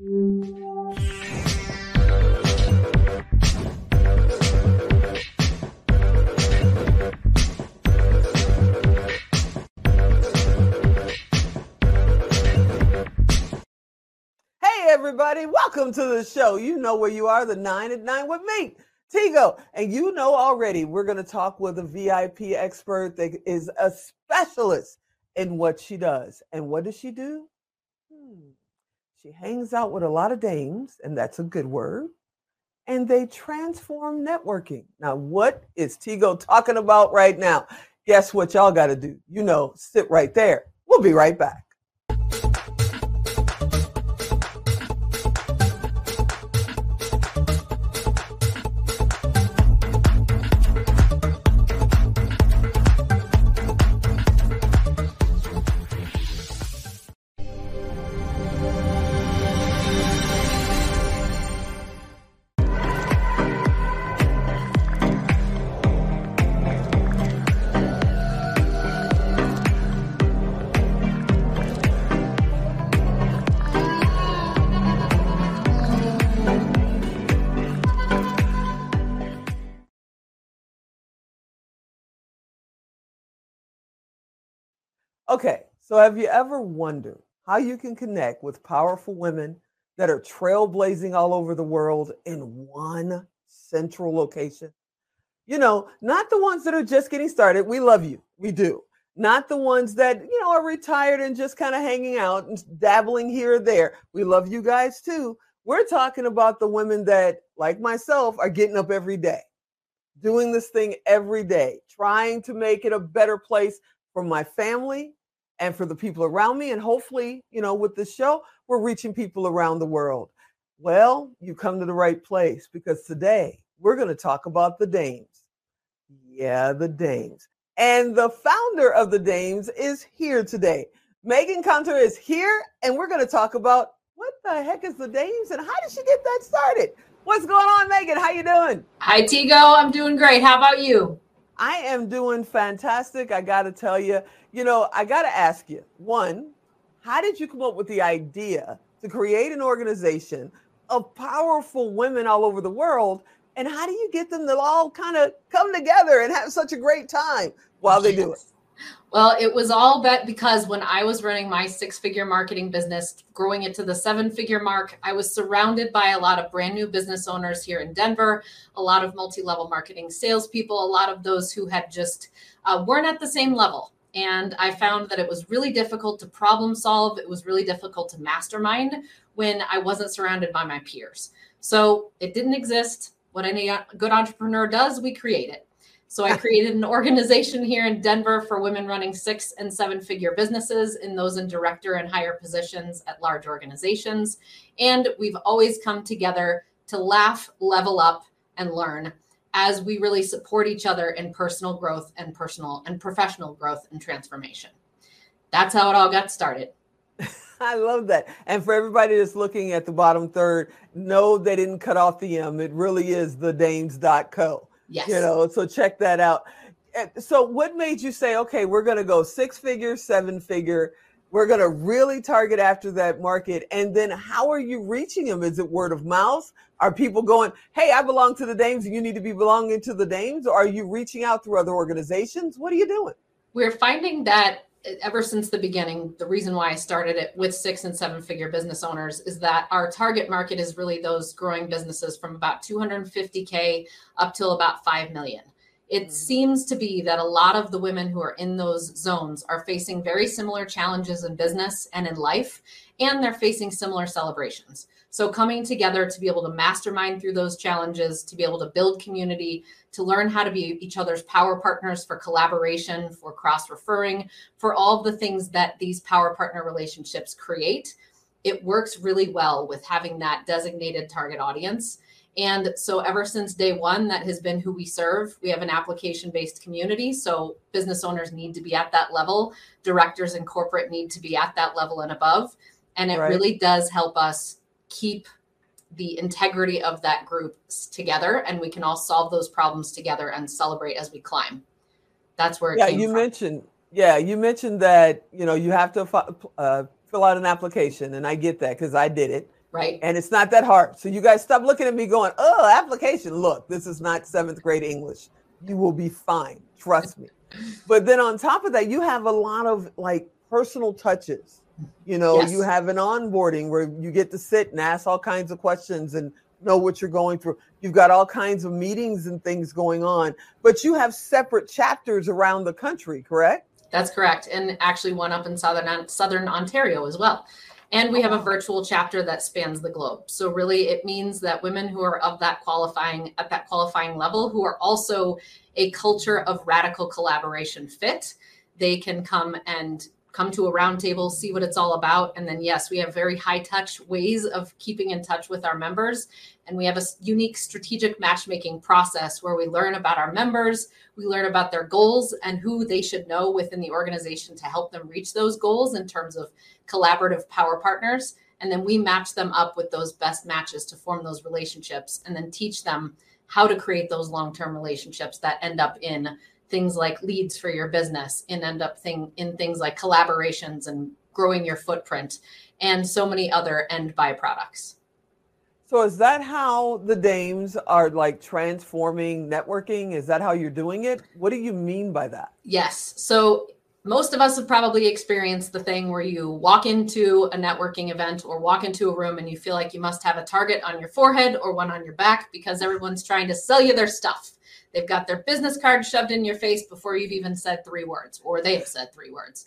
everybody. Welcome to the show. You know where you are, the nine at nine with me, Tigo. And you know already, we're going to talk with a VIP expert that is a specialist in what she does. And what does she do? Hmm. She hangs out with a lot of dames, and that's a good word. And they transform networking. Now, what is Tigo talking about right now? Guess what y'all got to do? You know, sit right there. We'll be right back. Okay, so have you ever wondered how you can connect with powerful women that are trailblazing all over the world in one central location? You know, not the ones that are just getting started. We love you. We do. Not the ones that, you know, are retired and just kind of hanging out and dabbling here or there. We love you guys too. We're talking about the women that, like myself, are getting up every day, doing this thing every day, trying to make it a better place for my family, and for the people around me. And hopefully, you know, with this show, we're reaching people around the world. Well, you come to the right place because today we're going to talk about the Dames. Yeah, the Dames. And the founder of the Dames is here today. Megan Conter is here, and we're going to talk about what the heck is the Dames and how did she get that started? What's going on, Megan? How you doing? Hi, Tigo. I'm doing great. How about you? I am doing fantastic. I got to tell you, you know, I got to ask you one, how did you come up with the idea to create an organization of powerful women all over the world? And how do you get them to all kind of come together and have such a great time while they do it? Well, it was all bet because when I was running my six figure marketing business, growing it to the seven figure mark, I was surrounded by a lot of brand new business owners here in Denver, a lot of multi level marketing salespeople, a lot of those who had just uh, weren't at the same level. And I found that it was really difficult to problem solve. It was really difficult to mastermind when I wasn't surrounded by my peers. So it didn't exist. What any good entrepreneur does, we create it. So I created an organization here in Denver for women running six and seven figure businesses and those in director and higher positions at large organizations. And we've always come together to laugh, level up, and learn as we really support each other in personal growth and personal and professional growth and transformation. That's how it all got started. I love that. And for everybody that's looking at the bottom third, no, they didn't cut off the M. It really is the Dames.co. Yes. You know, so check that out. So, what made you say, okay, we're going to go six figure, seven figure? We're going to really target after that market. And then, how are you reaching them? Is it word of mouth? Are people going, hey, I belong to the Dames, you need to be belonging to the Dames? Or are you reaching out through other organizations? What are you doing? We're finding that ever since the beginning, the reason why I started it with six and seven figure business owners is that our target market is really those growing businesses from about 250K up till about 5 million. It mm-hmm. seems to be that a lot of the women who are in those zones are facing very similar challenges in business and in life, and they're facing similar celebrations. So, coming together to be able to mastermind through those challenges, to be able to build community, to learn how to be each other's power partners for collaboration, for cross referring, for all of the things that these power partner relationships create. It works really well with having that designated target audience. And so, ever since day one, that has been who we serve. We have an application based community. So, business owners need to be at that level, directors and corporate need to be at that level and above. And it right. really does help us keep the integrity of that group together and we can all solve those problems together and celebrate as we climb that's where yeah you from. mentioned yeah you mentioned that you know you have to uh, fill out an application and i get that because i did it Right. And it's not that hard. So you guys stop looking at me going, oh, application. Look, this is not seventh grade English. You will be fine. Trust me. But then on top of that, you have a lot of like personal touches. You know, yes. you have an onboarding where you get to sit and ask all kinds of questions and know what you're going through. You've got all kinds of meetings and things going on, but you have separate chapters around the country, correct? That's correct. And actually one up in southern southern Ontario as well. And we have a virtual chapter that spans the globe. So really it means that women who are of that qualifying at that qualifying level who are also a culture of radical collaboration fit, they can come and come to a roundtable, see what it's all about. And then, yes, we have very high touch ways of keeping in touch with our members. And we have a unique strategic matchmaking process where we learn about our members, we learn about their goals and who they should know within the organization to help them reach those goals in terms of collaborative power partners. And then we match them up with those best matches to form those relationships and then teach them how to create those long term relationships that end up in things like leads for your business and end up thing in things like collaborations and growing your footprint and so many other end byproducts. So is that how the dames are like transforming networking? Is that how you're doing it? What do you mean by that? Yes. So most of us have probably experienced the thing where you walk into a networking event or walk into a room and you feel like you must have a target on your forehead or one on your back because everyone's trying to sell you their stuff. They've got their business card shoved in your face before you've even said three words, or they've said three words.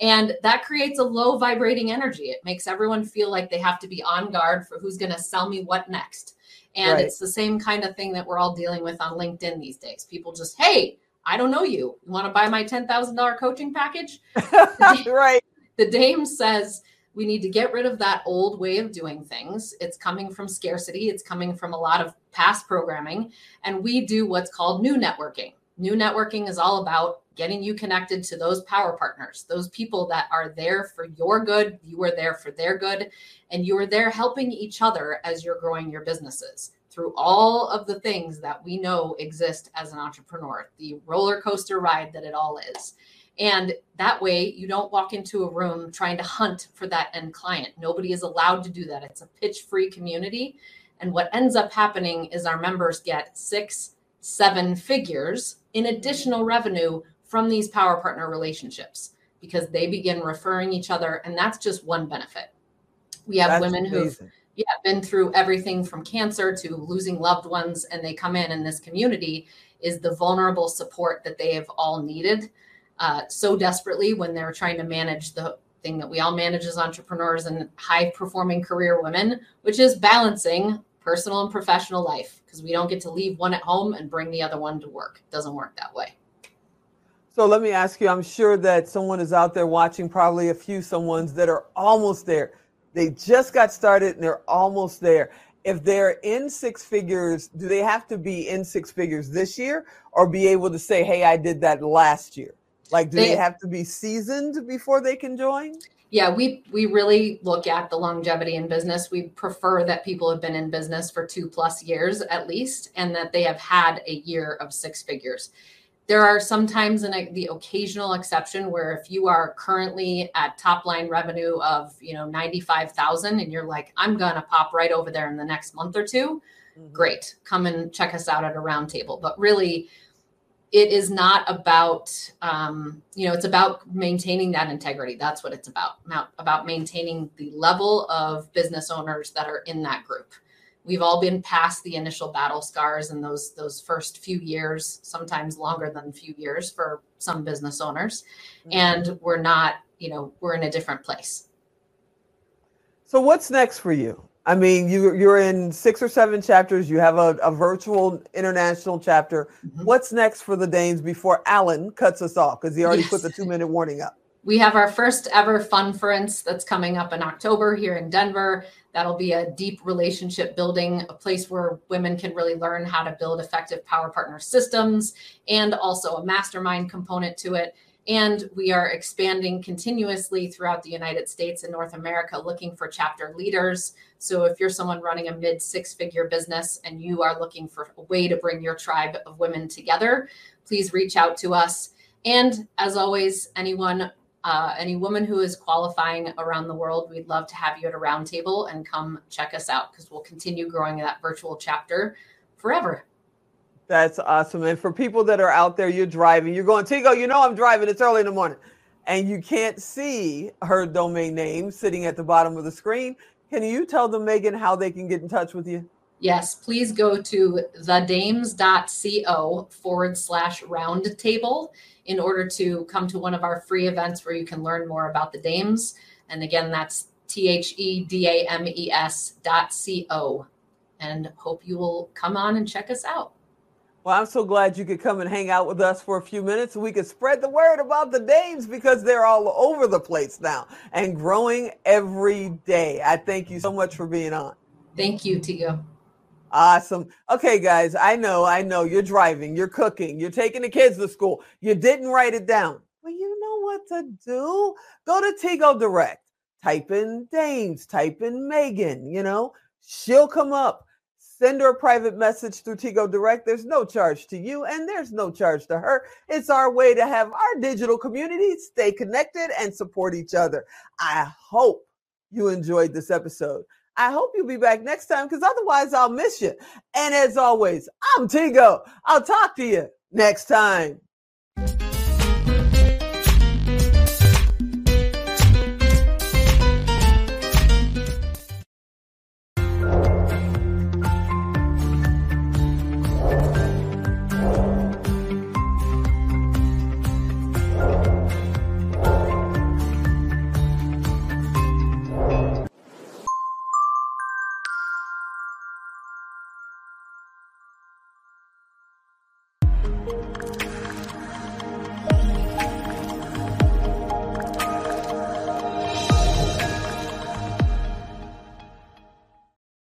And that creates a low vibrating energy. It makes everyone feel like they have to be on guard for who's going to sell me what next. And right. it's the same kind of thing that we're all dealing with on LinkedIn these days. People just, hey, I don't know you. You want to buy my $10,000 coaching package? right. The dame says, we need to get rid of that old way of doing things. It's coming from scarcity, it's coming from a lot of past programming. And we do what's called new networking. New networking is all about getting you connected to those power partners, those people that are there for your good, you are there for their good, and you are there helping each other as you're growing your businesses through all of the things that we know exist as an entrepreneur, the roller coaster ride that it all is. And that way, you don't walk into a room trying to hunt for that end client. Nobody is allowed to do that. It's a pitch free community. And what ends up happening is our members get six, seven figures in additional revenue from these power partner relationships because they begin referring each other. And that's just one benefit. We have that's women who've yeah, been through everything from cancer to losing loved ones, and they come in, and this community is the vulnerable support that they have all needed uh, so desperately when they're trying to manage the thing that we all manage as entrepreneurs and high performing career women, which is balancing personal and professional life because we don't get to leave one at home and bring the other one to work. It doesn't work that way. So let me ask you I'm sure that someone is out there watching, probably a few someone's that are almost there. They just got started and they're almost there. If they're in six figures, do they have to be in six figures this year or be able to say, hey, I did that last year? Like, do they, they have to be seasoned before they can join? Yeah, we we really look at the longevity in business. We prefer that people have been in business for two plus years at least, and that they have had a year of six figures. There are sometimes an, the occasional exception where if you are currently at top line revenue of you know ninety five thousand, and you're like, I'm gonna pop right over there in the next month or 2 mm-hmm. great, come and check us out at a roundtable. But really, it is not about um, you know it's about maintaining that integrity. That's what it's about. Not about maintaining the level of business owners that are in that group. We've all been past the initial battle scars in those those first few years sometimes longer than a few years for some business owners. Mm-hmm. and we're not you know we're in a different place. So what's next for you I mean, you you're in six or seven chapters. You have a, a virtual international chapter. Mm-hmm. What's next for the Dames before Alan cuts us off because he already yes. put the two minute warning up? We have our first ever Funference that's coming up in October here in Denver. That'll be a deep relationship building, a place where women can really learn how to build effective power partner systems and also a mastermind component to it. And we are expanding continuously throughout the United States and North America, looking for chapter leaders. So if you're someone running a mid six figure business and you are looking for a way to bring your tribe of women together, please reach out to us. And as always, anyone uh, any woman who is qualifying around the world, we'd love to have you at a roundtable and come check us out because we'll continue growing that virtual chapter forever. That's awesome. And for people that are out there, you're driving, you're going, Tigo, you know I'm driving, it's early in the morning. And you can't see her domain name sitting at the bottom of the screen. Can you tell them, Megan, how they can get in touch with you? Yes, please go to thedames.co forward slash roundtable in order to come to one of our free events where you can learn more about the Dames. And again, that's T H E D A M E S dot C O. And hope you will come on and check us out. Well, I'm so glad you could come and hang out with us for a few minutes so we could spread the word about the Dames because they're all over the place now and growing every day. I thank you so much for being on. Thank you, Tigo. Awesome. Okay, guys, I know, I know you're driving, you're cooking, you're taking the kids to school. You didn't write it down. Well, you know what to do. Go to Tigo Direct, type in Dames, type in Megan, you know, she'll come up Send her a private message through Tigo Direct. There's no charge to you and there's no charge to her. It's our way to have our digital community stay connected and support each other. I hope you enjoyed this episode. I hope you'll be back next time because otherwise I'll miss you. And as always, I'm Tigo. I'll talk to you next time.